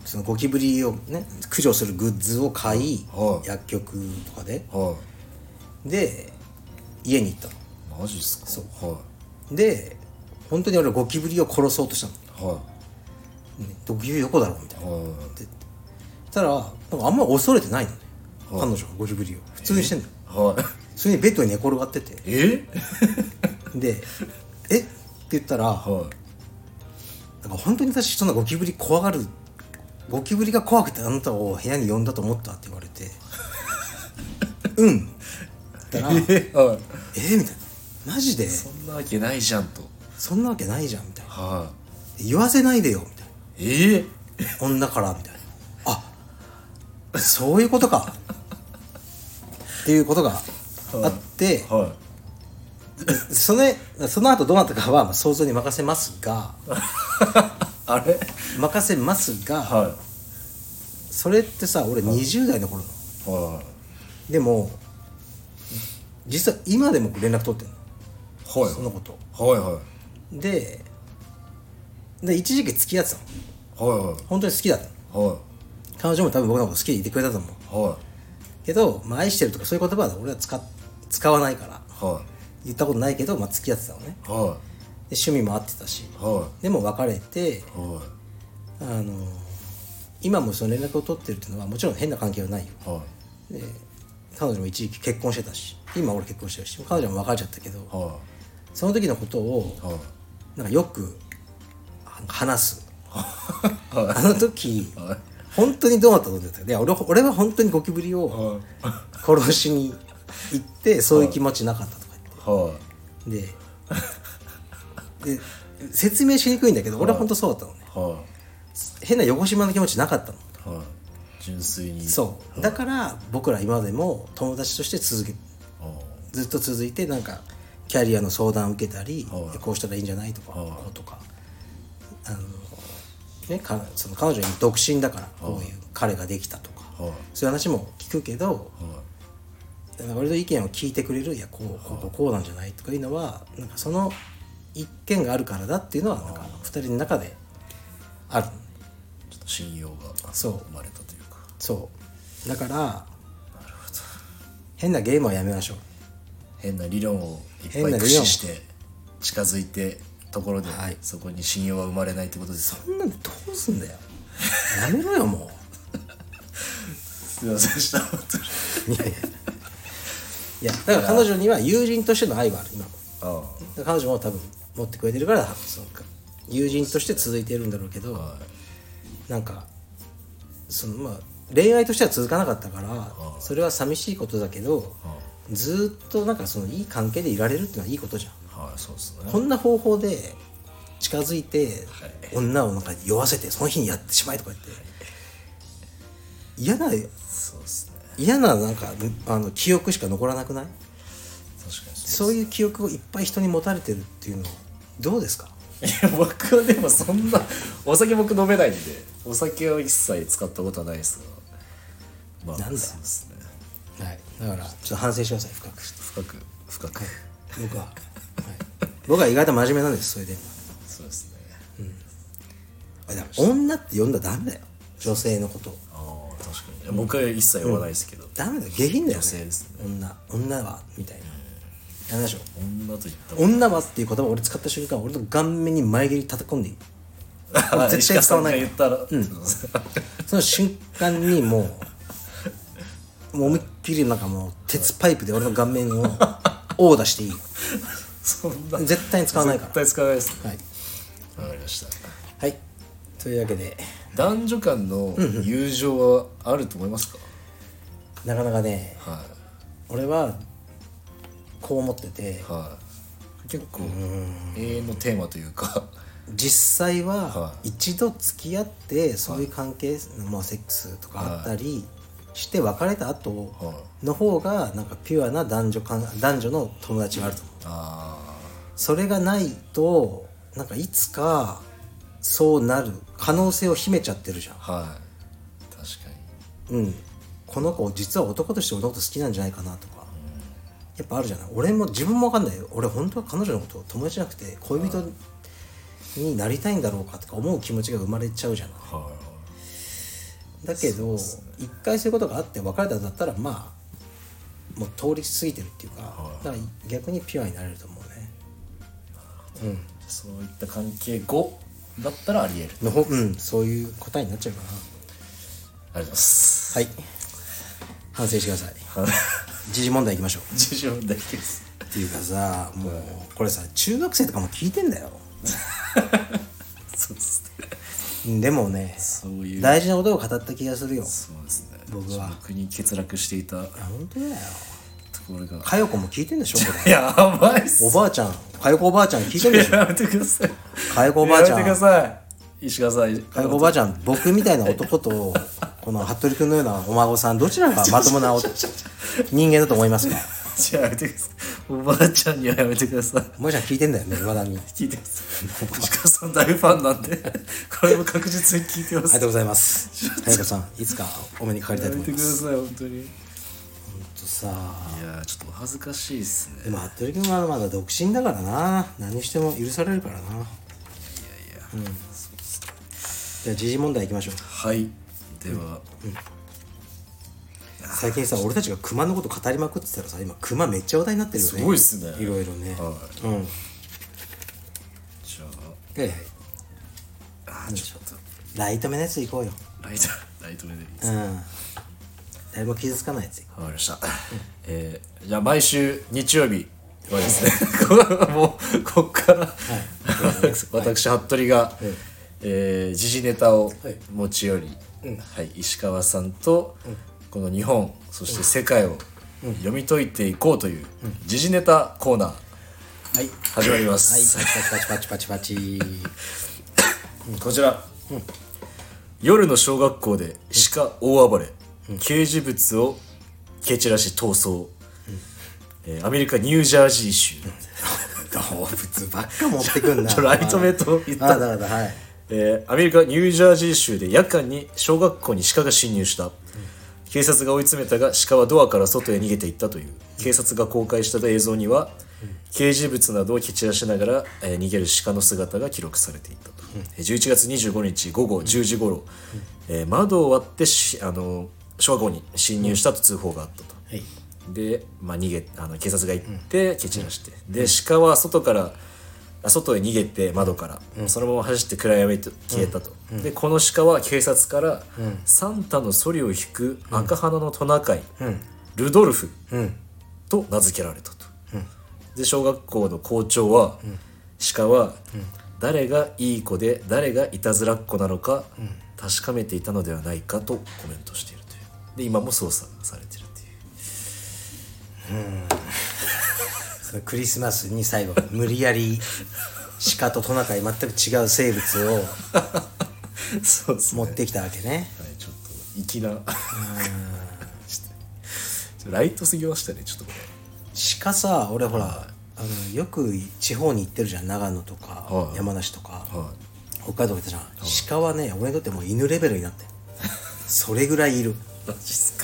そのゴキブリをね駆除するグッズを買い、はい。薬局とかで。はで家に行ったの。いマジっすか。そう。はで本当に俺ゴキブリを殺そうとしたの、いはね、ゴキブリどこだろうみたいないはいそしたらなんかあんま恐れてないのね、彼女がゴキブリを普通にしてんのよ。はい。それにベッドに寝転がってて。え？で「え？っ?」て言ったらはなんか本当に私そんなゴキブリ怖がるゴキブリが怖くてあなたを部屋に呼んだと思ったって言われて「うん」ったら「いえはい。えみたいな「マジで？そんなわけないじゃんと。そんなわけないじゃん」みたいな。は「言わせないでよ」ええな女からみたいな。あそういうことか。っていうことがあってはそのその後どうなったかはまあ想像に任せますがい あれ？任せますがはそれってさ俺20代の頃。のい。はでも実は今でも連絡取ってんの。いはい。そのこと。はいはでで一時期付き合ってたの。いはい。本当に好きだったの。はい。彼女も多分僕のこと好きでいてくれたと思う。はい。けど、まあ、愛してるとかそういう言葉は俺は使っ使わないから。は言ったことないけど、まあ、付き合ってたのね。い。は趣味も合ってたし。はでも別れてい。はあの今もその連絡を取ってるっていうのはもちろん変な関係はないよ。いはい。で彼女も一時期結婚してたし。今俺結婚してるし。彼女も別れちゃったけど。はその時のことをいはい。なんかよくあ話す。はあの時本当にどうなったと思ってたで俺俺は本当にゴキブリをはい。殺しに行ってそういう気持ちなかったとかはい言って。でで説明しにくいんだけど俺は本当そうだったのね。は変な横島の気持ちなかったの。純粋に。そう。だから僕ら今でも友達として続けあずっと続いてなんかキャリアの相談を受けたり、はい。こうしたらいいんじゃないとか、はい。こうとかね、かその彼女に独身だからこういう彼ができたとか、はい。そういう話も聞くけどはい。だから俺の意見を聞いてくれるいやこうこうこうなんじゃないとかいうのはなんかその一見があるからだっていうのはなんか二人の中である。ちょっと信用がそう。生まれたというか。そう。だから変なゲームはやめましょう。変な理論をいっぱい駆使して近づいてところで、はい。そこに信用は生まれないってことでそんなんでどうすんだよ。やめろよもすいませんでした本当に。ういやいや。いやだから彼女には友人としての愛はある今も。彼女も多分持ってくれてるからそうか。友人として続いてるんだろうけど、あはい。なんかそのまあ恋愛としては続かなかったからそれは寂しいことだけどずーっとなんかそのいい関係でいられるっていうのはいいことじゃんはいそうですね。こんな方法で近づいてはい。女をなんか酔わせてその日にやってしまいとか言って嫌なそうですね。嫌ななんかあの記憶しか残らなくない？確かにそういう記憶をいっぱい人に持たれてるっていうのどうですか？いや僕はでもそんなお酒僕飲めないんでお酒は一切使ったことはないですが。まあなんだ？よそうですね。はい。だからちょっと反省してください深く。深く深く。僕は、はい、僕は意外と真面目なんですそれで。そうですね。だから女って呼んだらダメだよ。女性のことああ確かに。いや僕は一切言わないですけど、ダメだよ。下品だよ女性ねですね。女。女はみたいな。やめましょう。女と言ったら女はっていう言葉を俺使った瞬間俺の顔面に前蹴り叩き込んでいい。あ 絶対使わない。言ったら、その瞬間にもうもう思いっきりなんかもう鉄パイプで俺の顔面を殴打していいそんな絶対に使わないから。絶対使わないですね。はい、わかりました。はい、というわけで。男女間の友情はあると思いますか、なかなかねは俺はこう思ってて。いはい。結構永遠のテーマというか。実際はは一度付き合ってそういう関係、まあ、セックスとかあったりして別れた後はい。の方がなんかピュアな男女間男女の友達があると思それがないとなんかいつかそうなる可能性を秘めちゃってるじゃん。あはい。確かに。うん。この子実は男として俺のこと好きなんじゃないかなとか。やっぱあるじゃない。俺も自分も分かんない。よ俺本当は彼女のこと友達じゃなくて恋人になりたいんだろうかとか思う気持ちが生まれちゃうじゃない。はだけど一回そういうことがあって別れたんだったらまあもう通り過ぎてるっていうかだから逆にピュアになれると思うね。いそういった関係後だったらありえる。のほうんそういう答えになっちゃうかな。ありがとうございます。はい。反省してください。時事問題いきましょう。自信大事です。っていうかさもうこれさ中学生とかも聞いてんだよ。そうですね。でもねそういう。大事なことを語った気がするよ。そうですね僕は。僕に欠落していたと本当だよ。ころが。佳代子も聞いてんでしょこれ。やばいっす。おばあちゃん。佳代子おばあちゃん聞いてんでしょ。やめてください。佳代子おばあちゃん。やめてください。石川さん。佳代子おばあちゃん僕みたいな男とこの服部君のようなお孫さんどちらがまともなお人間だと思いますか？じゃあやめてください。おばあちゃんにはやめてください。おばあちゃん聞いてんだよねいまだに。聞いてます。石川さん大ファンなんでこれも確実に聞いてます。ありがとうございます。佳代子さんいつかお目にかかりたいやと思います。めてください本当に。いとさやーちょっとお恥ずかしいっすね。でも服部君はまだ独身だからな。何しても許されるからな。じゃあ時事問題いきましょう。はい。では、最近さ俺たちが熊のこと語りまくってたらさ今熊めっちゃ話題になってるよね。すごいっすね。いろいろね。はうん。はいはいあーちょっと。ライト目のやつ行こうよ。ライトライト目でいいです。かうん。誰も傷つかないやつわかりました、えーじゃあ毎週日曜日はですね もうこっから、私服部が、えー時事ネタを持ち寄り、はい、石川さんと、この日本そして世界を読み解いていこうという時事ネタコーナー。うはい。始まります、はい。パチパチパチパチ。パ チこちら、夜の小学校で鹿大暴れ、掲示物を蹴散らし逃走、えーアメリカニュージャージー州、動物ばっか持ってくんな。ライト目と言った。えーアメリカ・ニュージャージー州で夜間に小学校に鹿が侵入した、警察が追い詰めたが鹿はドアから外へ逃げていったという。警察が公開した映像には、掲示物などを蹴散らしながら、えー逃げる鹿の姿が記録されていたと、えー11月25日午後10時頃、えー窓を割ってしあの小学校に侵入したと通報があったと、はい。で、まあ、逃げあの警察が行って蹴散らして、で鹿は外からあ外へ逃げて窓から、そのまま走って暗闇へと消えたと、でこの鹿は警察から、サンタのソリを引く赤鼻のトナカイ、ルドルフうん。と名付けられたと、で小学校の校長は、鹿は、誰がいい子で誰がいたずらっ子なのか確かめていたのではないかとコメントしているという。で今も捜査されているというそのクリスマスに最後無理やり鹿とトナカイ全く違う生物を そうですね。持ってきたわけね。はい、ちょっと粋なちょっとライトすぎましたねちょっとこ鹿さ俺ほらあのよく地方に行ってるじゃん。長野とか、はい。山梨とか、れは北海道行ったじゃん、鹿はね俺にとってもう犬レベルになって。るそれぐらいいる。いマジっすか、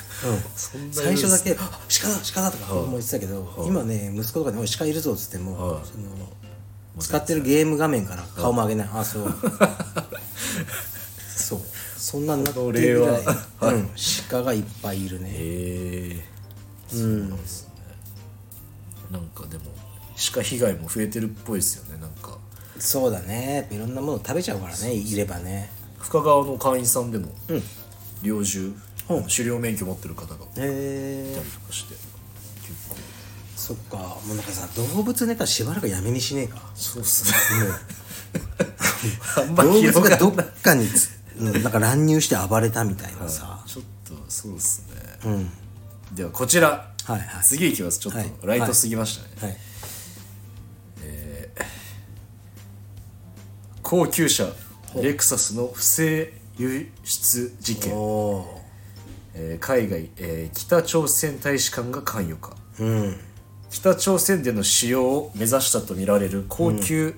最初だけ「いるんあ鹿だ鹿だ」とか思ってたけど、今ね息子とかに「おい鹿いるぞ」っつっても、はいその使ってるゲーム画面から顔も上げない、あそう。そう。そんなんなってるぐらい、うん、鹿がいっぱいいるね。ええそうなんですね、なんかでも鹿被害も増えてるっぽいですよねなんか。そうだね。いろんなもの食べちゃうからねいればね。深川の会員さんでも、猟銃、狩猟免許持ってる方がいたりとかして結構。そっか。もうなんかさ動物ネタしばらくやめにしねえか。そうっすね。動物広ががどっかになんか乱入して暴れたみたいなさ、ちょっとそうっすね。うん。ではこちら、はいはい。次いきます。ちょっはい。とライトすぎましたね、はい。高級車レクサスの不正輸出事件、えー海外、えー北朝鮮大使館が関与か。うん。北朝鮮での使用を目指したとみられる高級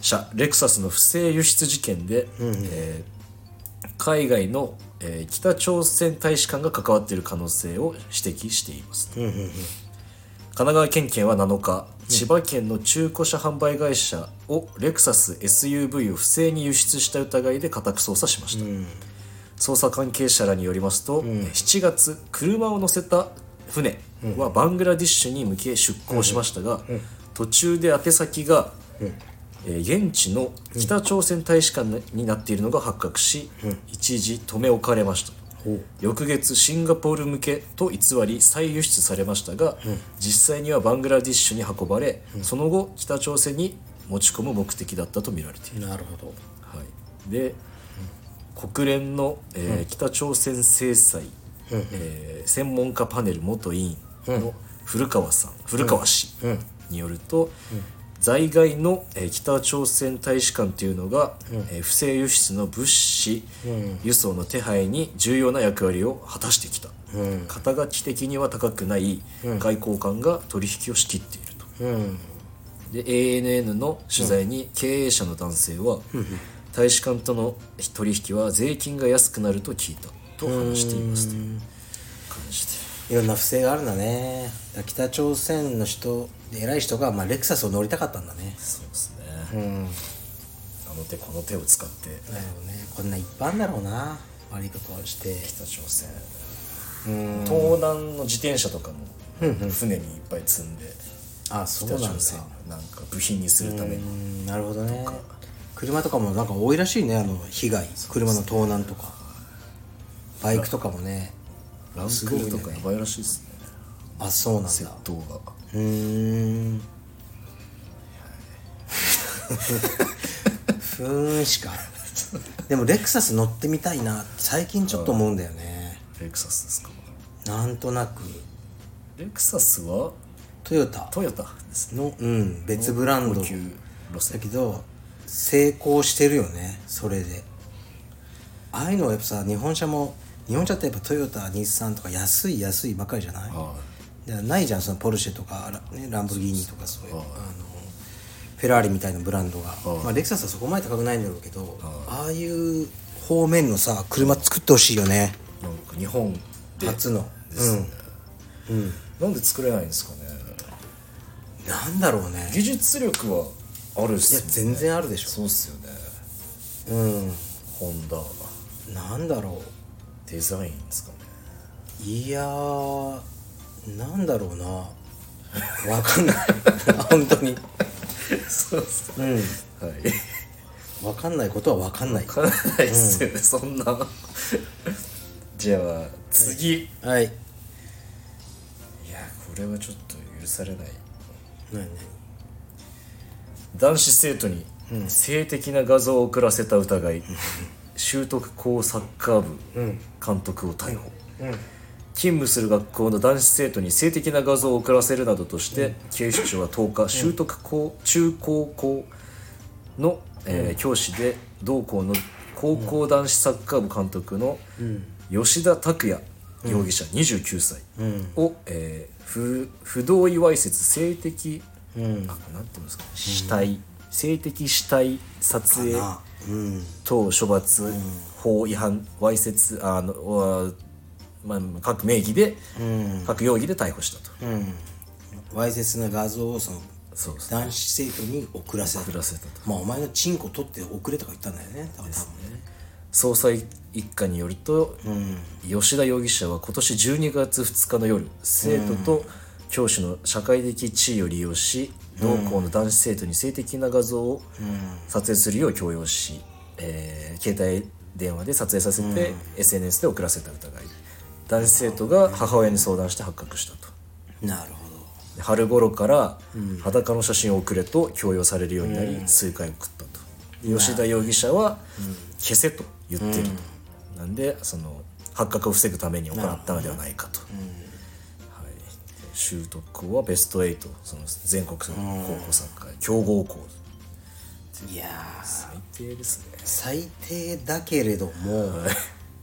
車、レクサスの不正輸出事件で、えー海外の、えー北朝鮮大使館が関わっている可能性を指摘しています、神奈川県警は7日、千葉県の中古車販売会社をレクサス SUV を不正に輸出した疑いで家宅捜査しました、捜査関係者らによりますと、7月車を乗せた船はバングラディッシュに向け出港しましたが、途中で宛先が、えー現地の北朝鮮大使館になっているのが発覚し、一時留め置かれました。翌月シンガポール向けと偽り再輸出されましたが、実際にはバングラディッシュに運ばれ、その後北朝鮮に持ち込む目的だったと見られている。なるほど。はい、で、国連の、えー北朝鮮制裁、えー専門家パネル元委員の古川さん、古川氏によると、在外の、えー北朝鮮大使館というのが、えー不正輸出の物資、輸送の手配に重要な役割を果たしてきた、肩書き的には高くない外交官が取引を仕切っていると。うん。で ANN の取材に経営者の男性は、大使館との取引は税金が安くなると聞いた。と話していますと。いう感じでいろんな不正があるんだね。北朝鮮の人で偉い人が、まあ、レクサスを乗りたかったんだね。そうですね、うん。あの手この手を使って。なるほどね。こんないっぱいあるんだろうな。悪いことをして。北朝鮮。うん。東南の自転車とかも船にいっぱい積んであそうなんだ。北朝鮮なんか部品にするためにうん。なるほどね車とかもなんか多いらしいねあの被害。車の盗難とか。バイクとかもね。ランクルとかやばいらしいですね。あそうなんだ。窃盗が。うーん。ふーんしか。でもレクサス乗ってみたいな最近ちょっと思うんだよね。レクサスですか。なんとなく。レクサスは？トヨタ。トヨタですね。のうん別ブランド。高級路だ線けど成功してるよねそれで。ああいうのはやっぱさ日本車も日本車ってやっぱトヨタ日産とか安い安いばっかりじゃない？はだからないじゃんそのポルシェとか、ラね、ランボルギーニとかそういう、あのフェラーリみたいなブランドが、まあ、レクサスはそこまで高くないんだろうけど、ああいう方面のさ車作ってほしいよね。いなんか日本で。初の。ですね。なんで作れないんですかね。なんだろうね。技術力はあるっいやすよね全然あるでしそうっすよね。ょホンダ。うんなんだろデザインですかね。ういやーなんだろうな。わかんない。本当に。そうっすうん。はい。わかんないことはわかんない。わからないっすよね、そんなじゃあ次、い、はい。やこれはちょっと許されない。何？男子生徒に性的な画像を送らせた疑い、習得校サッカー部監督を逮捕、勤務する学校の男子生徒に性的な画像を送らせるなどとして、警視庁は10日習得校中高校の、えー教師で同校の高校男子サッカー部監督の吉田拓也容疑者29歳を、えー不不同意わいせつ性的、あなんていうんですか死体、性的死体撮影。等処罰。法違反。わいせつあのわまあ、各名義で、各容疑で逮捕したと、うん。わいせつな画像をそのそうです男子生徒に送らせた。送らせたと。まあお前のチンコ取って送れとか言ったんだよね。多分ね。捜査一課によると、吉田容疑者は今年12月2日の夜生徒と教師の社会的地位を利用し、同校の男子生徒に性的な画像を撮影するよう強要し、えー携帯電話で撮影させて、SNS で送らせた疑い。男子生徒が母親に相談して発覚したと。なるほで春頃から裸の写真を送れと強要されるようになり数回送ったと。で吉田容疑者は消せと言ってると、なんでその発覚を防ぐために行ったのではないかと、習得校はベスト8その全国高校サッカー強豪校どいやー。最低ですね最低だけれども、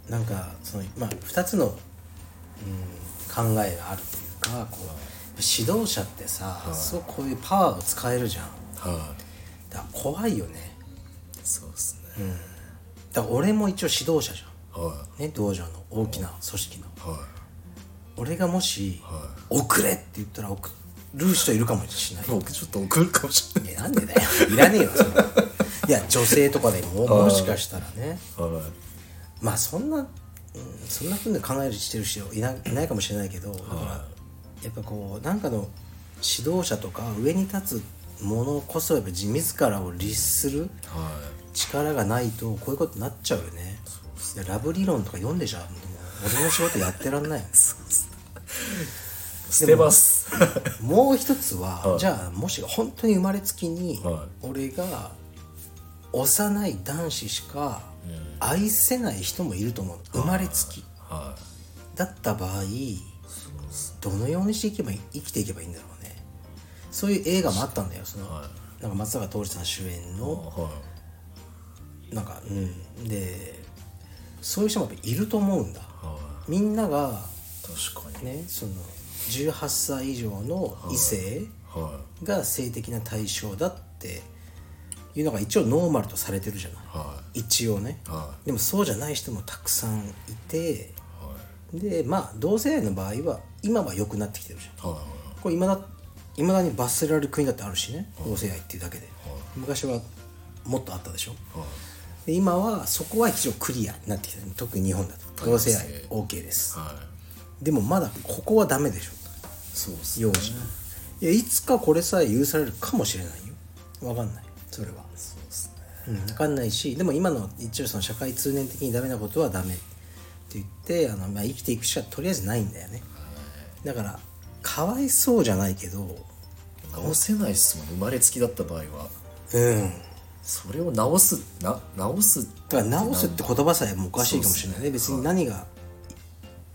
なんかそのまあ2つの、うん、考えがあるというかこう指導者ってさ、そうこういうパワーを使えるじゃん。はい、だから怖いよね。そうですね、だから俺も一応指導者じはゃん。ね道場の大きな組織の。いはい俺がもし「送れ!」って言ったら送る人いるかもしれない。僕ちょっと送るかもしれない。なんでだよ。いらねえよそれいや女性とかでももしかしたらね。はい。まあそんな、うん、そんなふうに考えるしてる人いないないかもしれないけどだからやっぱこうなんかの指導者とか上に立つものこそやっぱ自らを律するはい。力がないとこういうことになっちゃうよね。ラブ理論とか読んでじゃう俺の仕事やってらんない 捨てます。もう一つは、はい。じゃあもし本当に生まれつきに、は俺が幼い男子しか愛せない人もいると思う。生まれつき。はだった場合どのようにしていけばい生きていけばいいんだろうね。そういう映画もあったんだよ。その、はなんか松坂桃李さん主演いの。はなんかうん。でそういう人もいると思うんだみんながい確かに。ねその18歳以上の異性はが性的な対象だっていうのが一応ノーマルとされてるじゃない。い。は一応ね。い。はでもそうじゃない人もたくさんいていはい。でまあ同性愛の場合は今は良くなってきてるじゃん。はい。これいまだだに罰せられる国だってあるしね。同性愛っていうだけで。昔はもっとあったでしょ。はいで今はそこは一応クリアになってきてる特に日本だと。同性愛 OK です。はい。でもまだここはダメでしょ。そうっす幼児いやいつかこれさえ許されるかもしれないよ。わかんない。それは。そうっすね。うん、分かんないしでも今の一応その社会通念的にダメなことはダメって言ってあの、まあ、生きていくしかとりあえずないんだよね。だからかわいそうじゃないけど直せないっすもん生まれつきだった場合は。うんそれを直すな直すだから直すって言葉さえもうおかしいかもしれないね。別に何が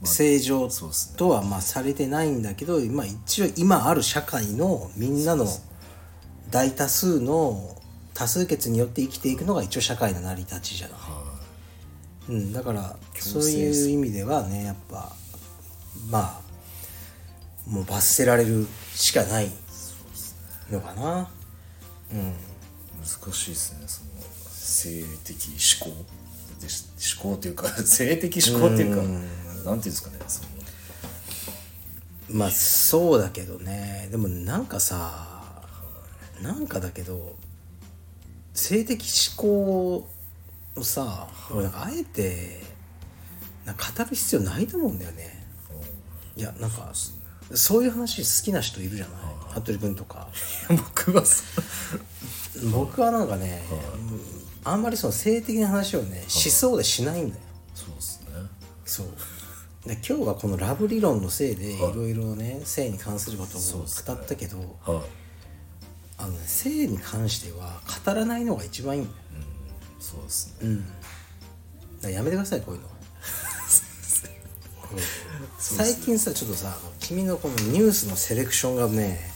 正常とはまあされてないんだけど、まあ、一応今ある社会のみんなの大多数の多数決によって生きていくのが一応社会の成り立ちじゃない、うん、だからそういう意味ではねやっぱまあもう罰せられるしかないのかな難しいですねその性的思考でし思考というか 性的思考っていうかなんていうんですかねその。まあそうだけどね。でもなんかさなんかだけど性的思考をさ、俺なんかあえてなんか語る必要ないと思うんだよね。いやなんかそういう話好きな人いるじゃない？服部君とか。僕はそ僕はなんかね、あんまりその性的な話をねしそうでしないんだよ。そうですね。そう。で今日はこのラブ理論のせいでい。ろいろね性に関することを語ったけど、はい。あのね性に関しては語らないのが一番いいんだよ。そうですね。だからやめてくださいこういうの。うん最近さちょっとさ君のこのニュースのセレクションがね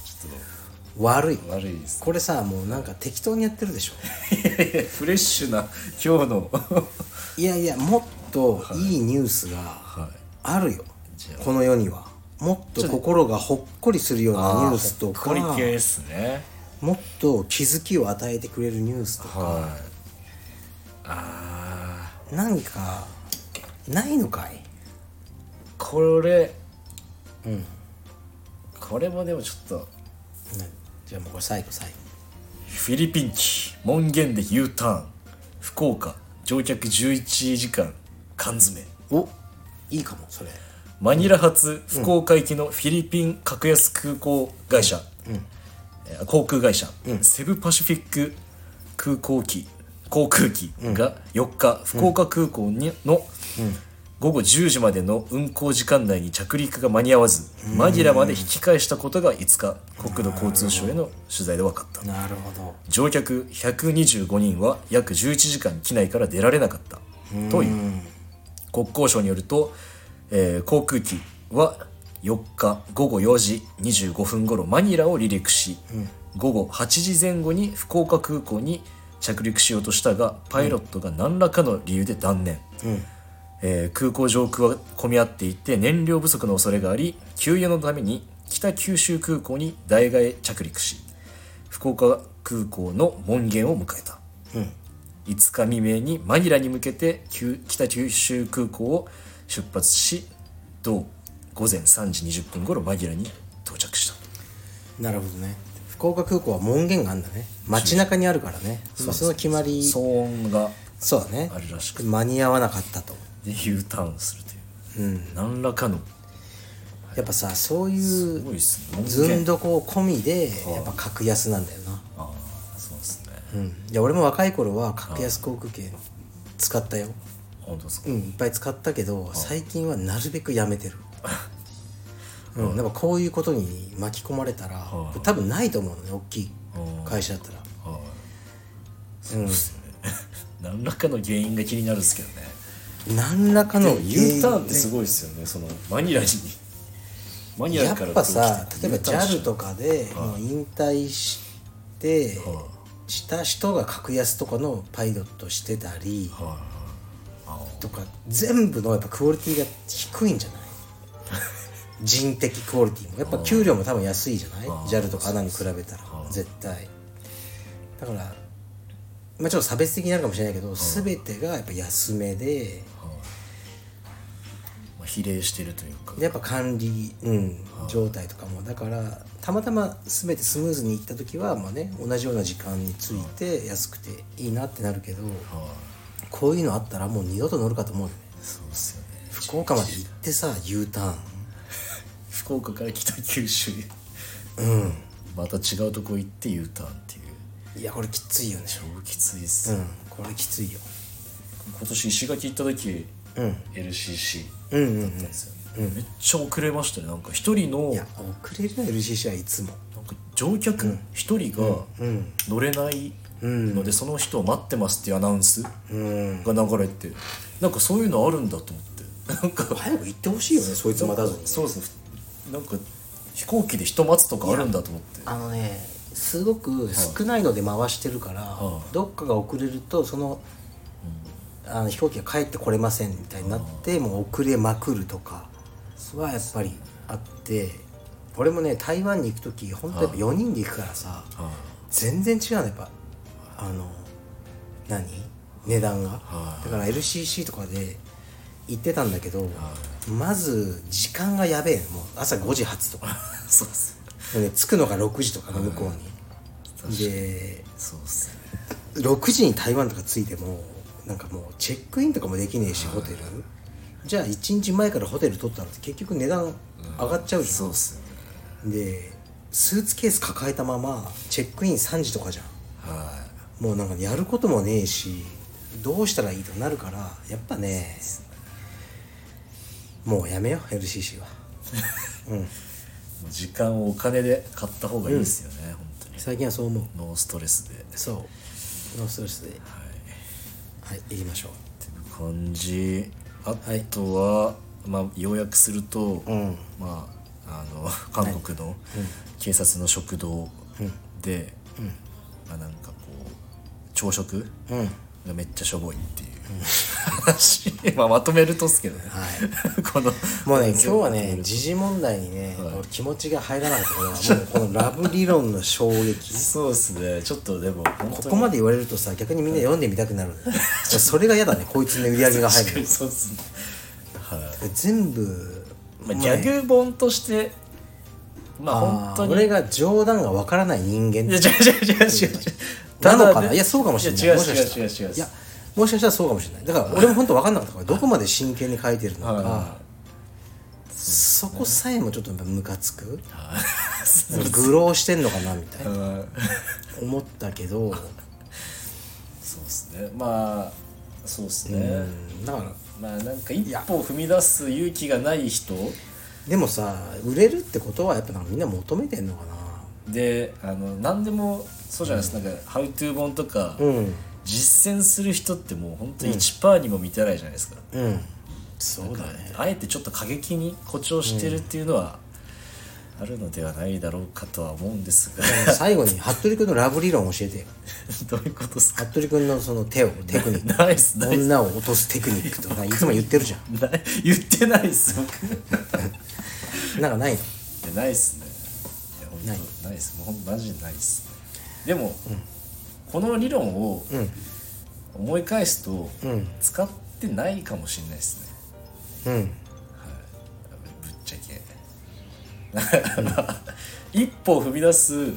悪い。と悪いです。これさもうなんか適当にやってるでしょ。フレッシュな今日の。いやいやもっとい。いニュースがはい。あるよ、じゃあ。この世には。もっと心がほっこりするようなニュースとか。ほっこり系ですね。もっと気づきを与えてくれるニュースとか、はい。ああなんかないのかい？これ。うん。これもでもちょっと。ねじゃあもうこれ最後最後。フィリピン機門限で U ターン。福岡乗客11時間缶詰。おいいかもそれ。マニラ発福岡行きのフィリピン格安空港会社、えー航空会社、セブパシフィック空港機航空機が4日、福岡空港にの午後10時までの運航時間内に着陸が間に合わず、マニラまで引き返したことが5日国土交通省への取材で分かった。なるほど。乗客125人は約11時間機内から出られなかった。という。国交省によると、えー航空機は4日午後4時25分頃マニラを離陸し、午後8時前後に福岡空港に着陸しようとしたがパイロットが何らかの理由で断念、えー空港上空は混み合っていて燃料不足の恐れがあり給油のために北九州空港に代替え着陸し福岡空港の門限を迎えた、5日未明にマニラに向けて旧北九州空港を出発し同午前3時20分頃マニラに到着した。なるほどね。福岡空港は門限があるんだね。街中にあるからね。そその決まり。騒音がそうだね。あるらしく。間に合わなかったとで U ターンするという、何らかの。やっぱさそういすうずんどこ込みでやっぱ格安なんだよな。ああそうですね、うん。いや俺も若い頃は格安航空券使ったよ。本当ですか、うんいっぱい使ったけど最近はなるべくやめてる。うん、なんかこういうことに巻き込まれたらはい多分ないと思うのね大きい会社だったら。はいそうですね、何らかの原因が気になるんですけどね何らかの U ターンってすごいですよねそのマニラに。マニやっラからぱさこう来て例えば JAL とかでもう引退してはした人が格安とかのパイロットしてたりはいとか全部のやっぱクオリティが低いんじゃない？人的クオリティも。やっぱ給料も多分安いじゃない？JAL とか ANA に比べたら絶対。だからまあちょっと差別的になるかもしれないけど全てがやっぱ安めでまあ、比例してるというか。でやっぱ管理、うん、状態とかも。だからたまたま全てスムーズにいった時はまあね同じような時間について安くていいなってなるけどはいこういうのあったらもう二度と乗るかと思うよね。そうですよね。福岡まで行ってさ U ターン。福岡から北九州。へうん。また違うとこ行って U ターンっていういやこれきついよね。超きついっす、うん。これきついよ。今年石垣行った時、うん。LCC うんうんうん。なんですよ、めっちゃ遅れましたね。なんか一人のいや遅れるな LCC はいつもなんか乗客一人がうん。乗れないので、その人を待ってますっていうアナウンスがうん。流れてなんかそういうのあるんだと思って。なんか早く行ってほしいよね そいつ待たずに。そうです。なんか飛行機で人待つとかあるんだと思って。あのねすごく少ないので回してるから、はどっかが遅れるとその,、あの飛行機が帰ってこれませんみたいになって、もう遅れまくるとかはやっぱりあって俺もね台湾に行く時本当やっぱ4人で行くからさ、は全然違うのやっぱあの何？値段が、はい。だから LCC とかで行ってたんだけど、まず時間がやべえもう朝5時発とか。い そうっす。でね着くのが6時とかの向こうに、でそうっすね。6時に台湾とか着いてもなんかもうチェックインとかもできねえし、ホテル。じゃあ1日前からホテル取ったら結局値段上がっちゃうじゃん、そうっすね。でスーツケース抱えたままチェックイン3時とかじゃん。はもうなんかやることもねえしどうしたらいいとなるからやっぱねもうやめよう LCC は。うんいもう時間をお金で買った方がいいですよね、本当に。最近はそう思う。ノーストレスで。そう。ノーストレスで。はい。行きましょ感じ。あとは、まあ要約すると、ううん。まああの韓国の警察の食堂で、まあなんかこう朝食うん。がめっちゃしょぼいっていう話、まあまとめるとっすけどね、はい。このもうね今日はね時事問題にね、俺気持ちが入らなかったからもうこのラブ理論の衝撃。そうですね。ちょっとでもここまで言われるとさ逆にみんな読んでみたくなるそれが嫌だね。こいつの売り上げが入るの。そうですね。はい。全部まあ、ギャグ本としてまあ本当に。俺が冗談がわからない人間いや違う違う違う違う違う。なのかな？いやそうかもしれない。や違う違う違う違う。いやもしかしたらそうかもしれない。だから俺も本当分かんなかったからどこまで真剣に書いてるのか、はそこさえもちょっとムカつく。はい。愚弄してんのかなみたいな。うん思ったけど。そうですね。まあそうですね、うん。だからまあなんか一歩踏み出す勇気がない人。でもさ売れるってことはやっぱなんかみんな求めてんのかであの何でもそうじゃないですか、なんか「ハウトゥー本とか、なうん実践する人ってもう本当1%にも満たないじゃないですか、うん。そうだね。あえてちょっと過激に誇張してるっていうのはあるのではないだろうかとは思うんですが。最後に服部君のラブ理論教えてよ。どういうことですか？服部君のその手を テクニック。ナイスナイス。女を落とすテクニックとかいつも言ってるじゃん。言ってないっす僕。いなんかないの？やないっすね。いや本当ない。っす。もうほんマジでないっすでも、この理論をうん。思い返すと、うん。使ってないかもしれないですね。うん。ぶっちゃけ。一歩踏み出すうん。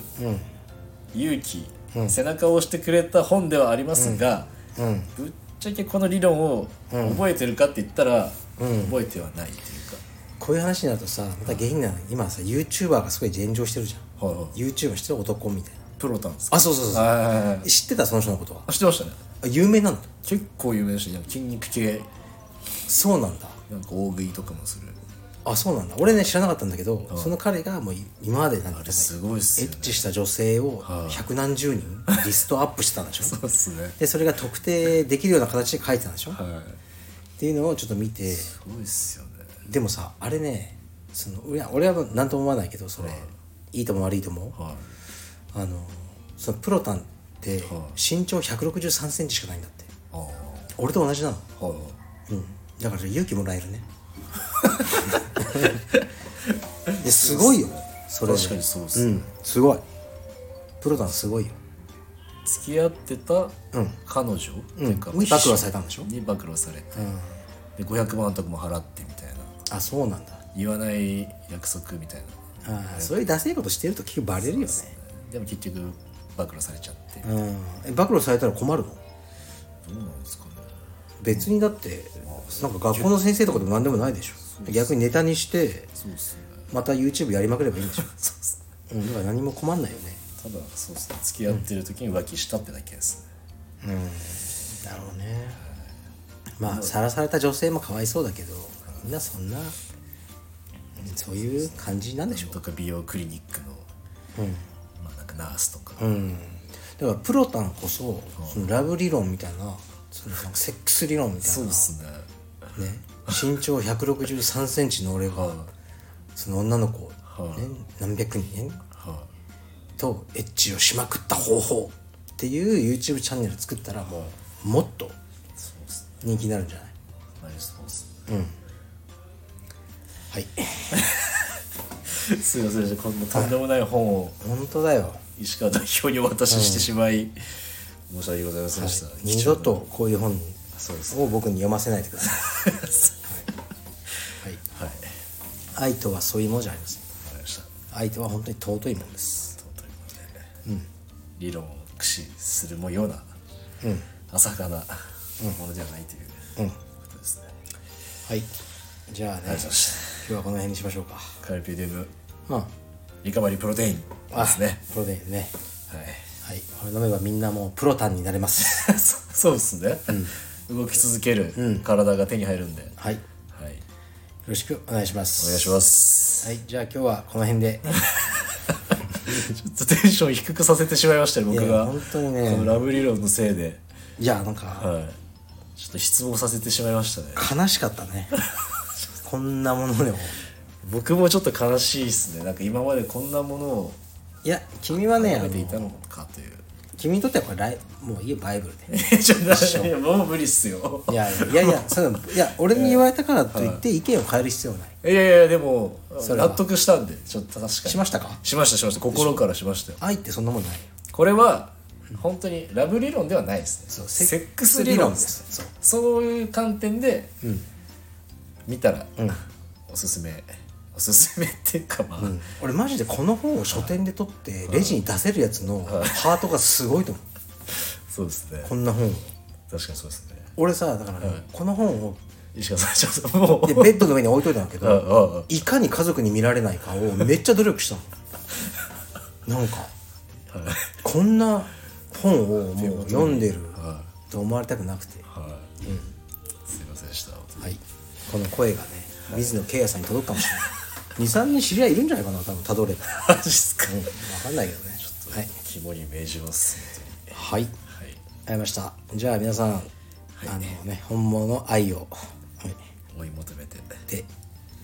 勇気、背中を押してくれた本ではありますが、うん。ぶっちゃけこの理論を覚えてるかって言ったら、覚えてはないっていうこういう話になるとさまた下品な今さ YouTuber がすごい炎上してるじゃん。か、はいはい、YouTuber してる男みたいなプロタンですか？あそうそうそうはいはいはいはい。知ってたその人のことは？あ知ってましたね。あ有名なんだ結構有名でし筋肉系。そうなんだ。なんか大食いとかもする。あそうなんだ。俺ね知らなかったんだけどその彼がもう今までなんていうのすごいっすね。ッチした女性を百何十人 リストアップしてたんでしょ？そうっすね。でそれが特定できるような形で書いてたんでしょ？っはい。ていうのをちょっと見て。すごいっすよね。でもさあれねその俺は何とも思わないけどそれいいとも悪いともはいあのそのプロタンっては身長1 6 3センチしかないんだって。俺と同じなの。はいうん。だから勇気もらえるね。ですごいよ。それ確かにそうっすうん。すごい。プロタンすごいよ。付き合ってたうん。彼女、っていうかに暴露されたんでしょ？に暴露されて、で500万とかも払ってみたいな。あそうなんだ。言わない約束みたいな。あーそういうダセいことしてると結局バレるよねでも結局暴露されちゃって、どうん。え暴露されたら困るの？うなんですかね。別にだってなんか学校の先生とかでも何でもないでしょ。逆にネタにしてそうっすね。また YouTube やりまくればいいんでしょ。そうっすうんだから何も困んないよね。ただそうですね。付き合ってる時に浮気したってだけですね、だろうね。まあさらされた女性もかわいそうだけどみんなそんなそういう感じなんでしょう。とか美容クリニックの、まあ、なん。かナースとか、うん。だからプロタンこそそのラブ理論みたいなそのセックス理論みたいな。そうですね。ね。身長1 6 3センチの俺がその女の子、はね、何百人とエッチをしまくった方法。っていう YouTube チャンネル作ったらもうもっと人気になるんじゃない？なりそうですねはい。すいませんこんなとんでもない本を。本当だよ石川代表にお渡ししてしまい、申し訳ございませんでした、二度とこういう本を僕に読ませないでください。はい、はい。愛とはそういうものじゃありません。愛とは本当に尊いものです。ということで、理論を駆使するもような、浅はかなものではないということですね、はい。じゃあね今日はこの辺にしましょうか。たカルピデムまリカバリープロテインあですね。プロテインね。はい。はい。これ飲めばみんなもうプロタンになれます。そそうですね、動き続ける体が手に入るんで、はい。よはい。ろしくお願いします。お願いします。はい。じゃあ今日はこの辺で。ちょっとテンション低くさせてしまいましたね僕が。本当にこねのラブ理論のせいで、いやなんかはい、ちょっと失望させてしまいましたね。悲しかったね。こんなものでも僕もちょっと悲しいですね。なんか今までこんなものをいや君はねあの食べていたのかという。君にとってはこれもういいよバイブルで。ちょっといやもう無理っすよ。いやいやいや そのいや俺に言われたからといって意見を変える必要はない。いやいやでもそれは。納得したんでちょっと確かに。しましたか？しましたしました。心からしましたよ。愛ってそんなもんない。よこれは本当にラブ理論ではないですね。そうセックス理論です。そう。そういう観点で見たらおすすめおすすめっていうかまあ、俺マジでこの本を書店で取ってレジに出せるやつのハートがすごいと思う。そうですね。こんな本を。確かにそうですね。俺さだからねこの本を石川さんちょっとも。うでベッドの上に置いといたんだけああどあいかに家族に見られないかをめっちゃ努力したの。なんかこんな本をもう読んでるはと思われたくなくて。い。はい、すいませんでした。はい。この声がね水野圭也さんに届くかもしれない23人知り合いいるんじゃないかな多分たどれば。マジっすか、分かんないけどね。はい。肝に銘じますはい。はい。ありました。じゃあ皆さん、あのね本物の愛を、はい、追い求めて。ありで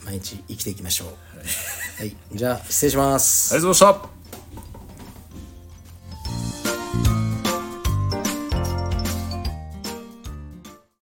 毎日生きていきましょう。はい、じゃあ失礼します。がとうございました